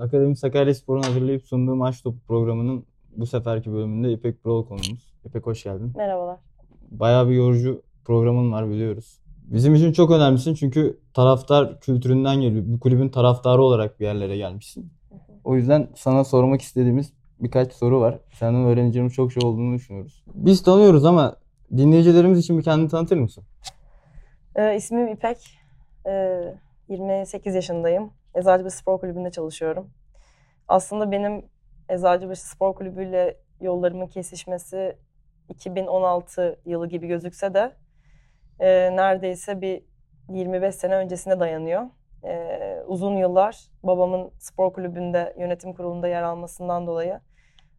Akademi Sakaryaspor'un hazırlayıp sunduğu maç topu programının bu seferki bölümünde İpek Birol konuğumuz. İpek hoş geldin. Merhabalar. Bayağı bir yorucu programın var biliyoruz. Bizim için çok önemlisin çünkü taraftar kültüründen geliyor. Bir kulübün taraftarı olarak bir yerlere gelmişsin. O yüzden sana sormak istediğimiz birkaç soru var. Senden öğreneceğimiz çok şey olduğunu düşünüyoruz. Biz tanıyoruz ama dinleyicilerimiz için bir kendini tanıtır mısın? Ee, ismim İpek. Ee, 28 yaşındayım. Eczacıbaşı Spor Kulübü'nde çalışıyorum. Aslında benim Eczacıbaşı Spor Kulübü ile yollarımın kesişmesi 2016 yılı gibi gözükse de e, neredeyse bir 25 sene öncesine dayanıyor. E, uzun yıllar babamın spor kulübünde yönetim kurulunda yer almasından dolayı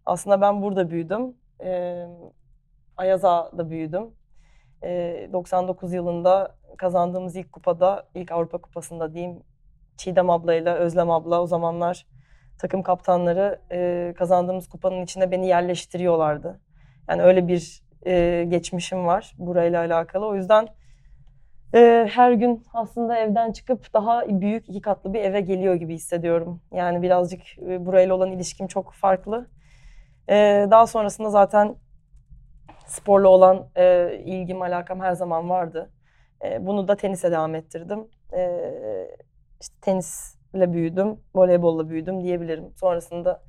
aslında ben burada büyüdüm. E, Ayazağa'da büyüdüm. E, 99 yılında kazandığımız ilk kupada, ilk Avrupa Kupası'nda diyeyim Çiğdem ablayla Özlem abla o zamanlar takım kaptanları e, kazandığımız kupanın içine beni yerleştiriyorlardı. Yani öyle bir e, geçmişim var burayla alakalı. O yüzden e, her gün aslında evden çıkıp daha büyük iki katlı bir eve geliyor gibi hissediyorum. Yani birazcık e, burayla olan ilişkim çok farklı. E, daha sonrasında zaten sporla olan e, ilgim, alakam her zaman vardı. E, bunu da tenise devam ettirdim. E, işte tenisle büyüdüm, voleybolla büyüdüm diyebilirim. Sonrasında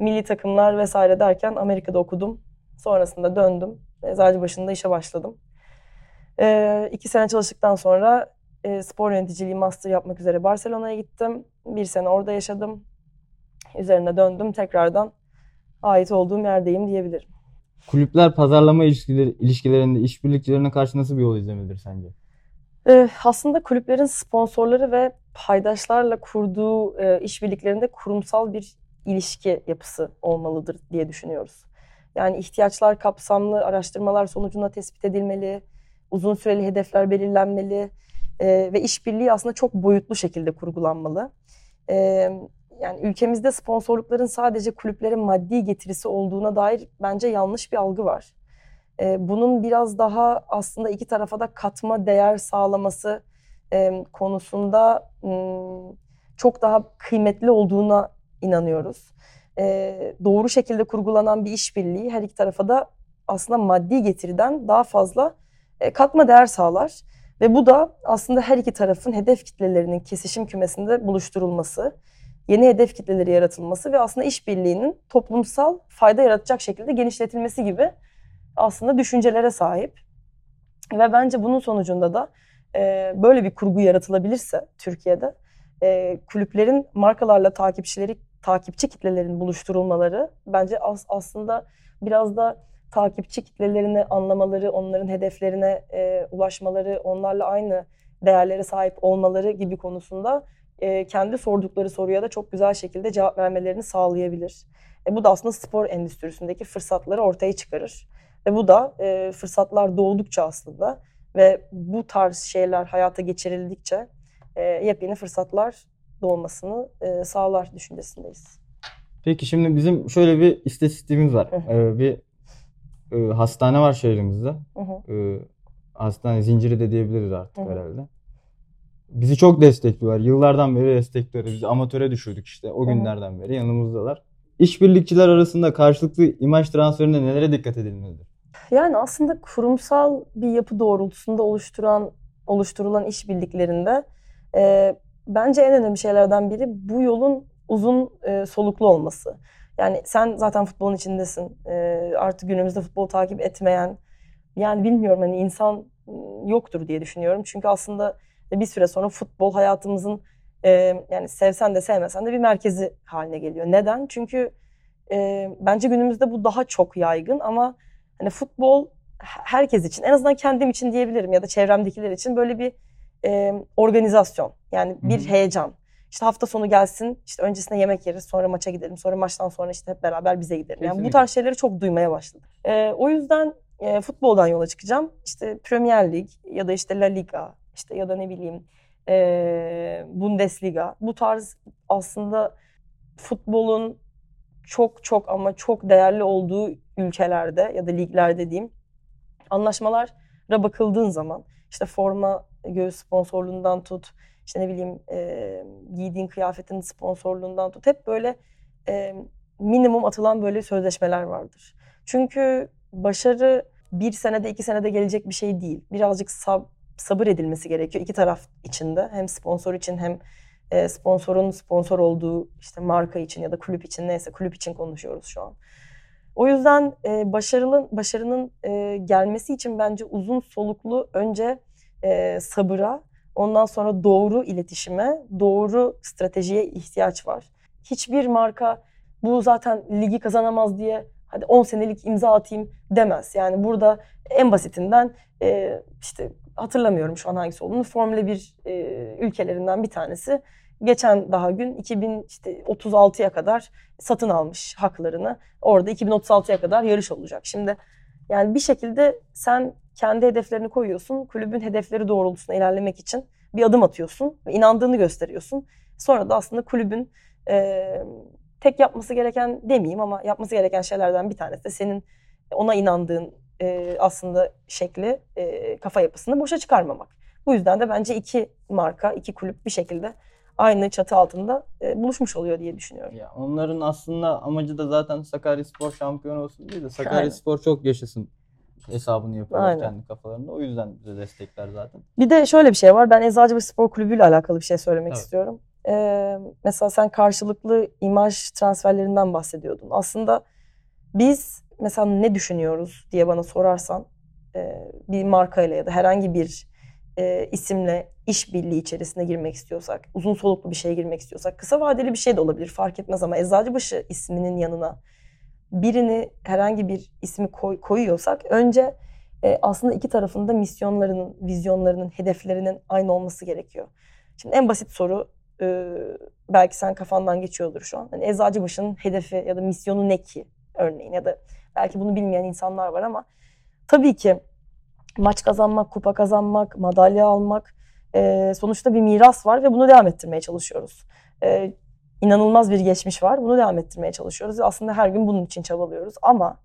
milli takımlar vesaire derken Amerika'da okudum. Sonrasında döndüm. Eczacıbaşı'nda işe başladım. E, iki sene çalıştıktan sonra e, spor yöneticiliği master yapmak üzere Barcelona'ya gittim. Bir sene orada yaşadım. Üzerine döndüm. Tekrardan ait olduğum yerdeyim diyebilirim. Kulüpler pazarlama ilişkileri, ilişkilerinde işbirlikçilerine karşı nasıl bir yol izlemelidir sence? Ee, aslında kulüplerin sponsorları ve paydaşlarla kurduğu e, işbirliklerinde kurumsal bir ilişki yapısı olmalıdır diye düşünüyoruz. Yani ihtiyaçlar kapsamlı araştırmalar sonucunda tespit edilmeli, uzun süreli hedefler belirlenmeli e, ve işbirliği aslında çok boyutlu şekilde kurgulanmalı. E, yani ülkemizde sponsorlukların sadece kulüplere maddi getirisi olduğuna dair bence yanlış bir algı var. E, bunun biraz daha aslında iki tarafa da katma değer sağlaması e, konusunda m, çok daha kıymetli olduğuna inanıyoruz. E, doğru şekilde kurgulanan bir işbirliği her iki tarafa da aslında maddi getiriden daha fazla e, katma değer sağlar. Ve bu da aslında her iki tarafın hedef kitlelerinin kesişim kümesinde buluşturulması, yeni hedef kitleleri yaratılması ve aslında işbirliğinin toplumsal fayda yaratacak şekilde genişletilmesi gibi aslında düşüncelere sahip. Ve bence bunun sonucunda da e, böyle bir kurgu yaratılabilirse Türkiye'de e, kulüplerin markalarla takipçileri takipçi kitlelerin buluşturulmaları bence as, aslında biraz da takipçi kitlelerini anlamaları, onların hedeflerine e, ulaşmaları, onlarla aynı değerlere sahip olmaları gibi konusunda e, kendi sordukları soruya da çok güzel şekilde cevap vermelerini sağlayabilir. E, bu da aslında spor endüstrisindeki fırsatları ortaya çıkarır. Ve bu da e, fırsatlar doğdukça aslında ve bu tarz şeyler hayata geçirildikçe e, yepyeni fırsatlar doğmasını e, sağlar düşüncesindeyiz. Peki şimdi bizim şöyle bir istatistiğimiz var. ee, bir e, hastane var şehrimizde. Ee, hastane zinciri de diyebiliriz artık herhalde. Bizi çok destekliyorlar. Yıllardan beri destekliyorlar. Biz amatöre düşürdük işte. O günlerden beri yanımızdalar. İşbirlikçiler arasında karşılıklı imaj transferinde nelere dikkat edilmelidir? Yani aslında kurumsal bir yapı doğrultusunda oluşturan oluşturulan işbirliklerinde e, bence en önemli şeylerden biri bu yolun uzun e, soluklu olması. Yani sen zaten futbolun içindesin. E, artık günümüzde futbol takip etmeyen yani bilmiyorum hani insan ıı, yoktur diye düşünüyorum. Çünkü aslında bir süre sonra futbol hayatımızın e, yani sevsen de sevmesen de bir merkezi haline geliyor. Neden? Çünkü e, bence günümüzde bu daha çok yaygın ama hani futbol herkes için en azından kendim için diyebilirim ya da çevremdekiler için böyle bir e, organizasyon yani bir Hı hı. heyecan. İşte hafta sonu gelsin, işte öncesinde yemek yeriz, sonra maça gidelim, sonra maçtan sonra işte hep beraber bize gidelim. Yani bu Kesinlikle. tarz şeyleri çok duymaya başladım. E, o yüzden e, futboldan yola çıkacağım. İşte Premier Lig ya da işte La Liga, işte ya da ne bileyim e, Bundesliga. Bu tarz aslında futbolun çok çok ama çok değerli olduğu ülkelerde ya da liglerde diyeyim anlaşmalara bakıldığın zaman işte forma göğüs sponsorluğundan tut işte ne bileyim e, giydiğin kıyafetin sponsorluğundan tut hep böyle e, minimum atılan böyle sözleşmeler vardır. Çünkü başarı bir senede iki senede gelecek bir şey değil. Birazcık sab sabır edilmesi gerekiyor iki taraf içinde. Hem sponsor için hem sponsorun sponsor olduğu işte marka için ya da kulüp için neyse kulüp için konuşuyoruz şu an. O yüzden e, başarılı başarının e, gelmesi için bence uzun soluklu önce e, sabıra, ondan sonra doğru iletişime, doğru stratejiye ihtiyaç var. Hiçbir marka bu zaten ligi kazanamaz diye hadi 10 senelik imza atayım demez. Yani burada en basitinden e, işte hatırlamıyorum şu an hangisi olduğunu. Formula 1 e, ülkelerinden bir tanesi geçen daha gün 2036'ya kadar satın almış haklarını. Orada 2036'ya kadar yarış olacak. Şimdi yani bir şekilde sen kendi hedeflerini koyuyorsun. Kulübün hedefleri doğrultusunda ilerlemek için bir adım atıyorsun ve inandığını gösteriyorsun. Sonra da aslında kulübün e, tek yapması gereken demeyeyim ama yapması gereken şeylerden bir tanesi de senin ona inandığın e, aslında şekli, e, kafa yapısını boşa çıkarmamak. Bu yüzden de bence iki marka, iki kulüp bir şekilde aynı çatı altında e, buluşmuş oluyor diye düşünüyorum. Ya onların aslında amacı da zaten Sakaryaspor şampiyon olsun değil de Sakaryaspor çok yaşasın hesabını yapıyorlar Aynen. kendi kafalarında. O yüzden bize destekler zaten. Bir de şöyle bir şey var. Ben Eczacıbaşı Spor Kulübü ile alakalı bir şey söylemek evet. istiyorum. Ee, mesela sen karşılıklı imaj transferlerinden bahsediyordun. Aslında biz mesela ne düşünüyoruz diye bana sorarsan e, bir markayla ya da herhangi bir e, isimle işbirliği içerisine girmek istiyorsak, uzun soluklu bir şeye girmek istiyorsak, kısa vadeli bir şey de olabilir fark etmez ama Eczacıbaşı isminin yanına birini herhangi bir ismi koy, koyuyorsak önce e, aslında iki tarafında misyonlarının, vizyonlarının, hedeflerinin aynı olması gerekiyor. Şimdi en basit soru e, belki sen kafandan geçiyordur şu an. Hani Eczacıbaşı'nın hedefi ya da misyonu ne ki örneğin ya da belki bunu bilmeyen insanlar var ama tabii ki maç kazanmak, kupa kazanmak, madalya almak e, sonuçta bir miras var ve bunu devam ettirmeye çalışıyoruz. E, inanılmaz bir geçmiş var. Bunu devam ettirmeye çalışıyoruz. Aslında her gün bunun için çabalıyoruz. Ama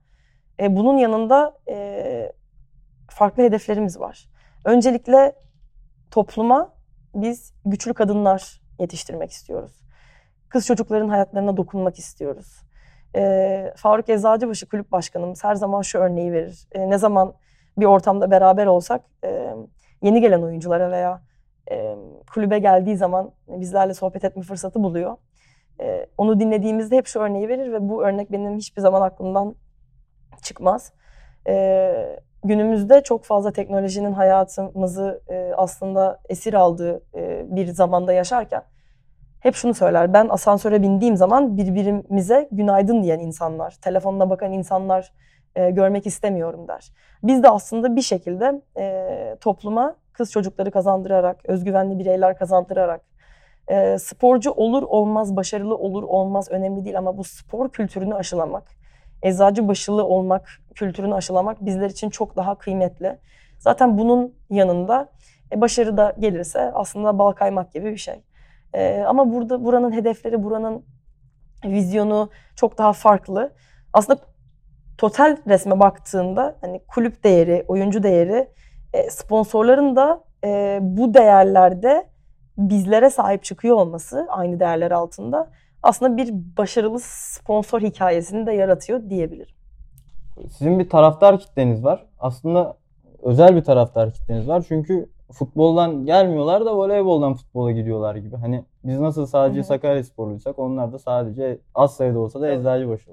e, bunun yanında e, farklı hedeflerimiz var. Öncelikle topluma biz güçlü kadınlar yetiştirmek istiyoruz. Kız çocukların hayatlarına dokunmak istiyoruz. E, Faruk Eczacıbaşı kulüp başkanımız her zaman şu örneği verir. E, ne zaman bir ortamda beraber olsak e, yeni gelen oyunculara veya e, kulübe geldiği zaman bizlerle sohbet etme fırsatı buluyor. E, onu dinlediğimizde hep şu örneği verir ve bu örnek benim hiçbir zaman aklımdan çıkmaz. E, günümüzde çok fazla teknolojinin hayatımızı e, aslında esir aldığı e, bir zamanda yaşarken hep şunu söyler. Ben asansöre bindiğim zaman birbirimize günaydın diyen insanlar, telefonuna bakan insanlar e, görmek istemiyorum der. Biz de aslında bir şekilde e, topluma kız çocukları kazandırarak, özgüvenli bireyler kazandırarak, e, sporcu olur olmaz, başarılı olur olmaz önemli değil ama bu spor kültürünü aşılamak, eczacı başılı olmak kültürünü aşılamak bizler için çok daha kıymetli. Zaten bunun yanında e, başarı da gelirse aslında bal kaymak gibi bir şey. E, ama burada buranın hedefleri, buranın vizyonu çok daha farklı. Aslında total resme baktığında hani kulüp değeri, oyuncu değeri, e, sponsorların da e, bu değerlerde bizlere sahip çıkıyor olması aynı değerler altında aslında bir başarılı sponsor hikayesini de yaratıyor diyebilirim. Sizin bir taraftar kitleniz var. Aslında özel bir taraftar kitleniz var. Çünkü futboldan gelmiyorlar da voleyboldan futbola giriyorlar gibi. Hani biz nasıl sadece Sakaryasporluysak onlar da sadece az sayıda olsa da evet. Eczacıbaşı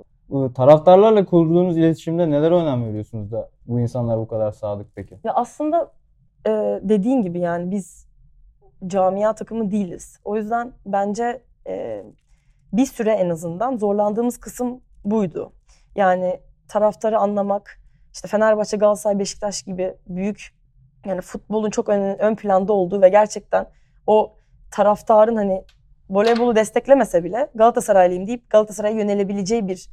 taraftarlarla kurduğunuz iletişimde neler önem veriyorsunuz da bu insanlar bu kadar sadık peki? Ya aslında e, dediğin gibi yani biz camia takımı değiliz. O yüzden bence e, bir süre en azından zorlandığımız kısım buydu. Yani taraftarı anlamak, işte Fenerbahçe, Galatasaray, Beşiktaş gibi büyük yani futbolun çok ön, ön planda olduğu ve gerçekten o taraftarın hani voleybolu desteklemese bile Galatasaraylıyım deyip Galatasaray'a yönelebileceği bir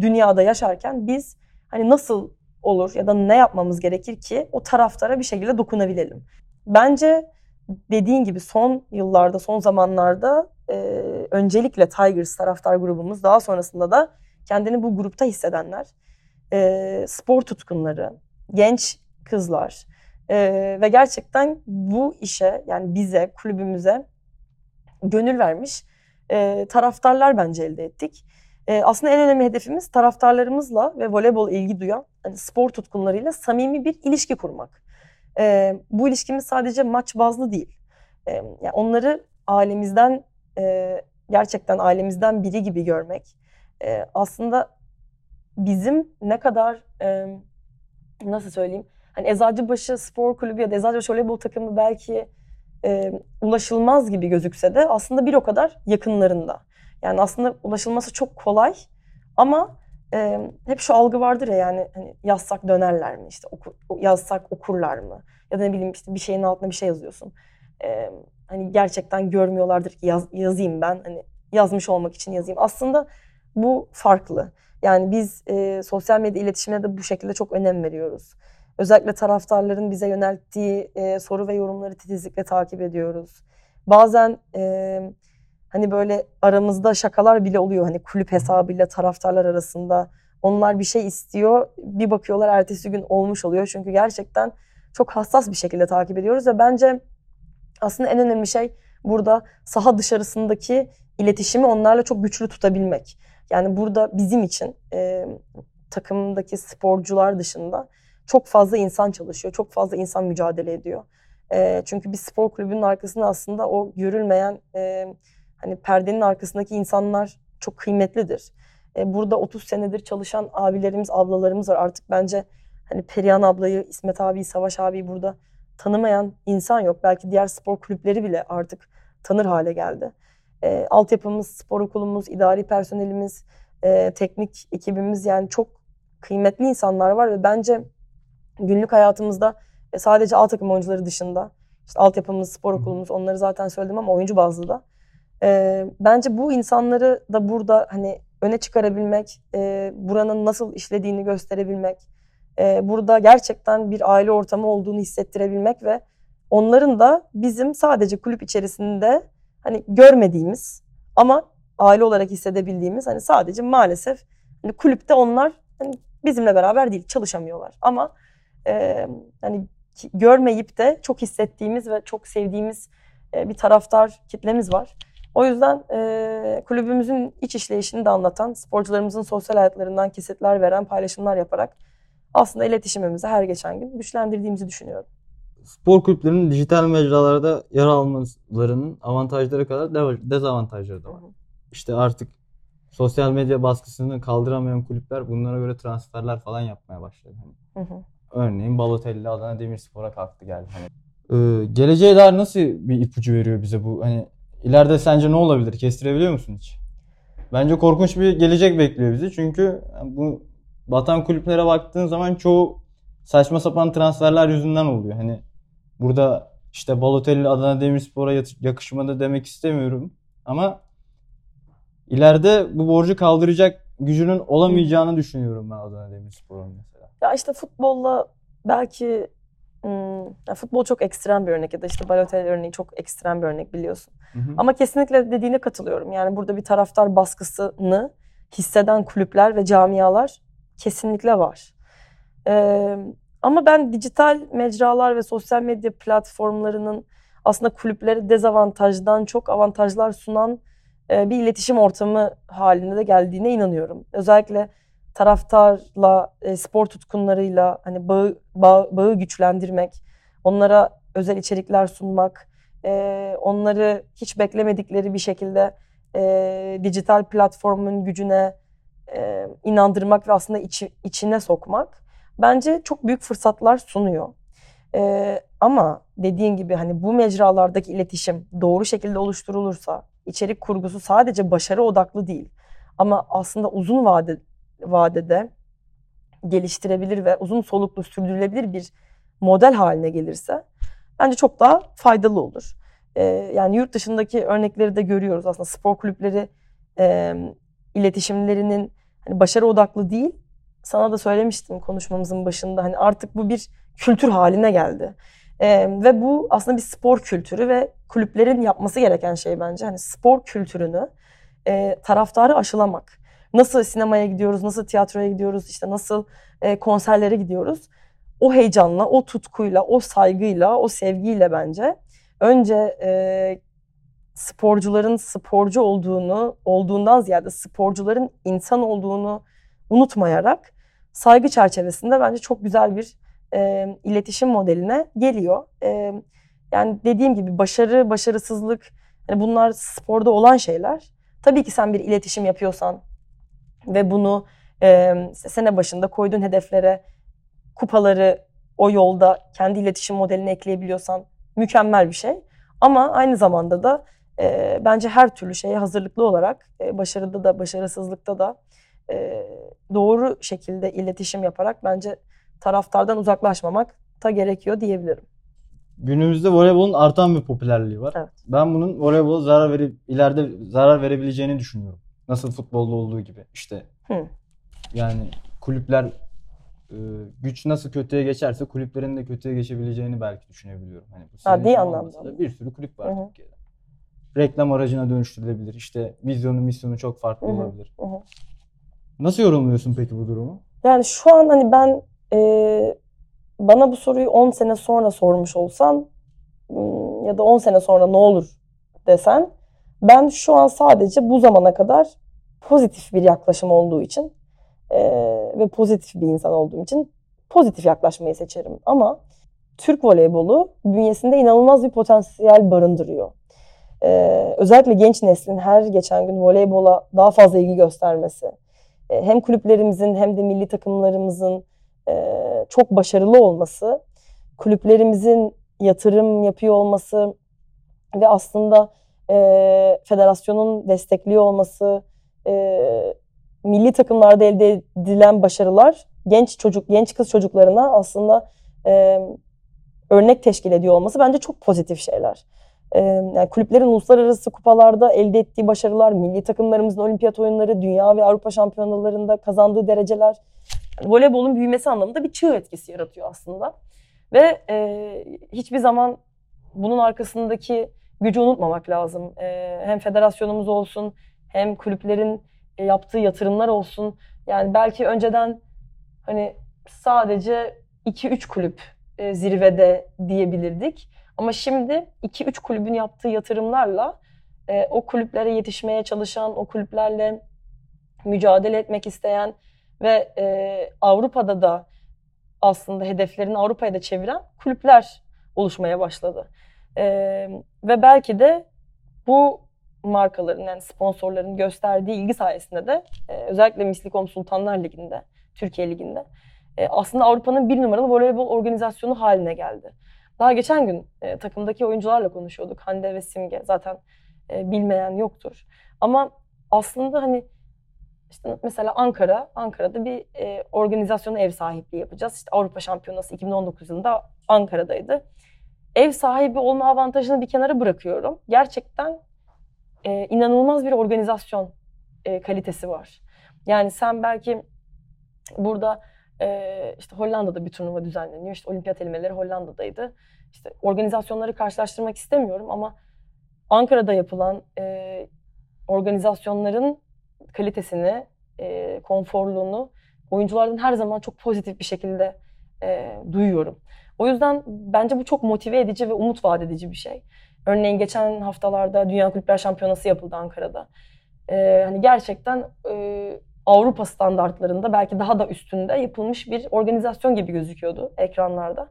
dünyada yaşarken biz hani nasıl olur ya da ne yapmamız gerekir ki o taraftara bir şekilde dokunabilelim. Bence dediğin gibi son yıllarda, son zamanlarda e, öncelikle Tigers taraftar grubumuz daha sonrasında da kendini bu grupta hissedenler, e, spor tutkunları, genç kızlar e, ve gerçekten bu işe yani bize, kulübümüze gönül vermiş e, taraftarlar bence elde ettik. E, aslında en önemli hedefimiz taraftarlarımızla ve voleybol ilgi duyan hani spor tutkunlarıyla samimi bir ilişki kurmak. E, bu ilişkimiz sadece maç bazlı değil. E, yani onları ailemizden e, gerçekten ailemizden biri gibi görmek. E, aslında bizim ne kadar e, nasıl söyleyeyim hani Eczacıbaşı Spor Kulübü ya da Eczacıbaşı Voleybol takımı belki e, ulaşılmaz gibi gözükse de aslında bir o kadar yakınlarında. Yani aslında ulaşılması çok kolay ama e, hep şu algı vardır ya yani hani yazsak dönerler mi işte oku, yazsak okurlar mı ya da ne bileyim işte bir şeyin altına bir şey yazıyorsun. E, hani gerçekten görmüyorlardır ki yaz, yazayım ben hani yazmış olmak için yazayım. Aslında bu farklı. Yani biz e, sosyal medya iletişimine de bu şekilde çok önem veriyoruz. Özellikle taraftarların bize yönelttiği e, soru ve yorumları titizlikle takip ediyoruz. Bazen e, hani böyle aramızda şakalar bile oluyor. Hani kulüp hesabıyla taraftarlar arasında. Onlar bir şey istiyor. Bir bakıyorlar ertesi gün olmuş oluyor. Çünkü gerçekten çok hassas bir şekilde takip ediyoruz ve bence aslında en önemli şey burada saha dışarısındaki iletişimi onlarla çok güçlü tutabilmek. Yani burada bizim için e, takımdaki sporcular dışında çok fazla insan çalışıyor, çok fazla insan mücadele ediyor. E, çünkü bir spor kulübünün arkasında aslında o görülmeyen e, hani perdenin arkasındaki insanlar çok kıymetlidir. E, burada 30 senedir çalışan abilerimiz, ablalarımız var. Artık bence hani Perihan ablayı, İsmet abi, Savaş abi burada tanımayan insan yok. Belki diğer spor kulüpleri bile artık tanır hale geldi. E, altyapımız, spor okulumuz, idari personelimiz, e, teknik ekibimiz yani çok kıymetli insanlar var ve bence günlük hayatımızda e, sadece alt takım oyuncuları dışında işte altyapımız, spor okulumuz onları zaten söyledim ama oyuncu bazlı da. E, bence bu insanları da burada hani öne çıkarabilmek, e, buranın nasıl işlediğini gösterebilmek, e, burada gerçekten bir aile ortamı olduğunu hissettirebilmek ve onların da bizim sadece kulüp içerisinde hani görmediğimiz ama aile olarak hissedebildiğimiz hani sadece maalesef hani kulüpte onlar hani bizimle beraber değil çalışamıyorlar ama e, hani görmeyip de çok hissettiğimiz ve çok sevdiğimiz e, bir taraftar kitlemiz var. O yüzden e, kulübümüzün iç işleyişini de anlatan, sporcularımızın sosyal hayatlarından kesitler veren paylaşımlar yaparak aslında iletişimimizi her geçen gün güçlendirdiğimizi düşünüyorum. Spor kulüplerinin dijital mecralarda yer almalarının avantajları kadar dezavantajları da var. Hı hı. İşte artık sosyal medya baskısını kaldıramayan kulüpler bunlara göre transferler falan yapmaya başladı. Hani hı hı. Örneğin Balotelli Adana Demirspor'a kalktı geldi. Hani ee, geleceğe dair nasıl bir ipucu veriyor bize bu? Hani ileride sence ne olabilir? Kestirebiliyor musun hiç? Bence korkunç bir gelecek bekliyor bizi. Çünkü bu batan kulüplere baktığın zaman çoğu saçma sapan transferler yüzünden oluyor. Hani burada işte Balotelli Adana Demirspor'a yakışmadı demek istemiyorum. Ama ileride bu borcu kaldıracak gücünün olamayacağını düşünüyorum ben Adana Demirspor'un mesela. Ya işte futbolla belki hmm, ya futbol çok ekstrem bir örnek ya da işte Balotelli örneği çok ekstrem bir örnek biliyorsun. Hı hı. Ama kesinlikle dediğine katılıyorum. Yani burada bir taraftar baskısını hisseden kulüpler ve camialar kesinlikle var. Ee, ama ben dijital mecralar ve sosyal medya platformlarının aslında kulüpleri dezavantajdan çok avantajlar sunan bir iletişim ortamı halinde de geldiğine inanıyorum. Özellikle taraftarla, e, spor tutkunlarıyla hani bağı, bağ, bağı güçlendirmek, onlara özel içerikler sunmak, e, onları hiç beklemedikleri bir şekilde e, dijital platformun gücüne e, inandırmak ve aslında içi, içine sokmak bence çok büyük fırsatlar sunuyor. E, ama dediğin gibi hani bu mecralardaki iletişim doğru şekilde oluşturulursa içerik kurgusu sadece başarı odaklı değil ama aslında uzun vade, vadede geliştirebilir ve uzun soluklu sürdürülebilir bir model haline gelirse bence çok daha faydalı olur. Ee, yani yurt dışındaki örnekleri de görüyoruz aslında spor kulüpleri e, iletişimlerinin hani başarı odaklı değil. Sana da söylemiştim konuşmamızın başında hani artık bu bir kültür haline geldi. Ee, ve bu aslında bir spor kültürü ve kulüplerin yapması gereken şey bence. Hani spor kültürünü e, taraftarı aşılamak. Nasıl sinemaya gidiyoruz, nasıl tiyatroya gidiyoruz, işte nasıl e, konserlere gidiyoruz. O heyecanla, o tutkuyla, o saygıyla, o sevgiyle bence önce e, sporcuların sporcu olduğunu, olduğundan ziyade sporcuların insan olduğunu unutmayarak saygı çerçevesinde bence çok güzel bir e, iletişim modeline geliyor. E, yani dediğim gibi başarı, başarısızlık yani bunlar sporda olan şeyler. Tabii ki sen bir iletişim yapıyorsan ve bunu e, sene başında koyduğun hedeflere kupaları o yolda kendi iletişim modeline ekleyebiliyorsan mükemmel bir şey. Ama aynı zamanda da e, bence her türlü şeye hazırlıklı olarak e, başarıda da başarısızlıkta da e, doğru şekilde iletişim yaparak bence taraftardan uzaklaşmamak da gerekiyor diyebilirim. Günümüzde voleybolun artan bir popülerliği var. Evet. Ben bunun voleybola zarar verip ileride zarar verebileceğini düşünüyorum. Nasıl futbolda olduğu gibi. İşte Hı. yani kulüpler e, güç nasıl kötüye geçerse kulüplerin de kötüye geçebileceğini belki düşünebiliyorum. Hani bu senin anlamda? Bir sürü kulüp var Hı hı. Türkiye'de. Reklam aracına dönüştürülebilir. İşte vizyonu misyonu çok farklı Hı hı. olabilir. Hı hı. Nasıl yorumluyorsun peki bu durumu? Yani şu an hani ben e, bana bu soruyu 10 sene sonra sormuş olsan hmm, ya da 10 sene sonra ne olur desen ben şu an sadece bu zamana kadar pozitif bir yaklaşım olduğu için e, ve pozitif bir insan olduğum için pozitif yaklaşmayı seçerim. Ama Türk voleybolu bünyesinde inanılmaz bir potansiyel barındırıyor. E, özellikle genç neslin her geçen gün voleybola daha fazla ilgi göstermesi, e, hem kulüplerimizin hem de milli takımlarımızın çok başarılı olması, kulüplerimizin yatırım yapıyor olması ve aslında federasyonun destekliyor olması, milli takımlarda elde edilen başarılar genç çocuk, genç kız çocuklarına aslında örnek teşkil ediyor olması bence çok pozitif şeyler. Yani kulüplerin uluslararası kupalarda elde ettiği başarılar, milli takımlarımızın olimpiyat oyunları, dünya ve Avrupa şampiyonalarında kazandığı dereceler voleybolun büyümesi anlamında bir çığ etkisi yaratıyor aslında. Ve e, hiçbir zaman bunun arkasındaki gücü unutmamak lazım. E, hem federasyonumuz olsun, hem kulüplerin e, yaptığı yatırımlar olsun. Yani belki önceden hani sadece 2-3 kulüp e, zirvede diyebilirdik. Ama şimdi 2-3 kulübün yaptığı yatırımlarla e, o kulüplere yetişmeye çalışan, o kulüplerle mücadele etmek isteyen ve e, Avrupa'da da aslında hedeflerini Avrupa'ya da çeviren kulüpler oluşmaya başladı. E, ve belki de bu markaların yani sponsorların gösterdiği ilgi sayesinde de e, özellikle Mislikom Sultanlar Ligi'nde, Türkiye Ligi'nde e, aslında Avrupa'nın bir numaralı voleybol organizasyonu haline geldi. Daha geçen gün e, takımdaki oyuncularla konuşuyorduk. Hande ve Simge zaten e, bilmeyen yoktur. Ama aslında hani işte mesela Ankara, Ankara'da bir e, organizasyona ev sahipliği yapacağız. İşte Avrupa Şampiyonası 2019 yılında Ankara'daydı. Ev sahibi olma avantajını bir kenara bırakıyorum. Gerçekten e, inanılmaz bir organizasyon e, kalitesi var. Yani sen belki burada e, işte Hollanda'da bir turnuva düzenleniyor. İşte olimpiyat elemeleri Hollanda'daydı. İşte organizasyonları karşılaştırmak istemiyorum ama Ankara'da yapılan e, organizasyonların kalitesini, e, konforluğunu oyunculardan her zaman çok pozitif bir şekilde e, duyuyorum. O yüzden bence bu çok motive edici ve umut vaat edici bir şey. Örneğin geçen haftalarda Dünya Kulüpler Şampiyonası yapıldı Ankara'da. E, hani gerçekten e, Avrupa standartlarında belki daha da üstünde yapılmış bir organizasyon gibi gözüküyordu ekranlarda.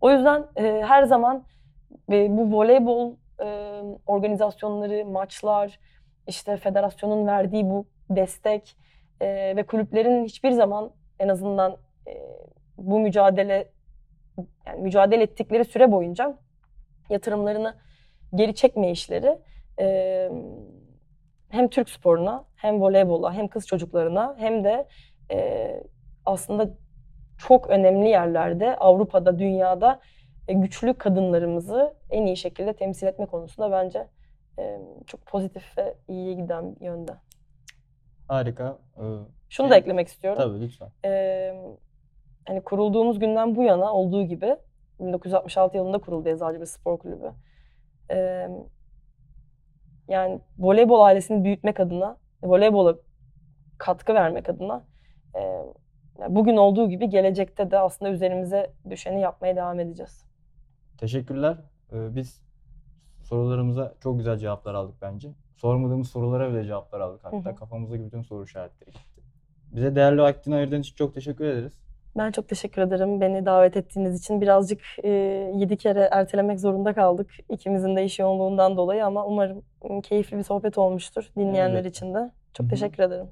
O yüzden e, her zaman e, bu voleybol e, organizasyonları, maçlar, işte federasyonun verdiği bu destek e, ve kulüplerin hiçbir zaman en azından e, bu mücadele yani mücadele ettikleri süre boyunca yatırımlarını geri çekme işleri e, hem Türk sporuna hem voleybola hem kız çocuklarına hem de e, aslında çok önemli yerlerde Avrupa'da, dünyada e, güçlü kadınlarımızı en iyi şekilde temsil etme konusunda bence e, çok pozitif ve iyiye giden yönde. Harika. Ee, Şunu da eklemek istiyorum. tabii lütfen. Ee, hani kurulduğumuz günden bu yana olduğu gibi 1966 yılında kuruldu Eczacıbaşı Spor Kulübü. Ee, yani voleybol ailesini büyütmek adına, voleybola katkı vermek adına e, bugün olduğu gibi gelecekte de aslında üzerimize düşeni yapmaya devam edeceğiz. Teşekkürler. Ee, biz Sorularımıza çok güzel cevaplar aldık bence. Sormadığımız sorulara bile cevaplar aldık hatta. Kafamızdaki bütün soru işaretleri gitti. Bize değerli vaktini ayırdığın için çok teşekkür ederiz. Ben çok teşekkür ederim beni davet ettiğiniz için. Birazcık e, yedi kere ertelemek zorunda kaldık ikimizin de iş yoğunluğundan dolayı ama umarım e, keyifli bir sohbet olmuştur dinleyenler Elbette. için de. Çok teşekkür ederim.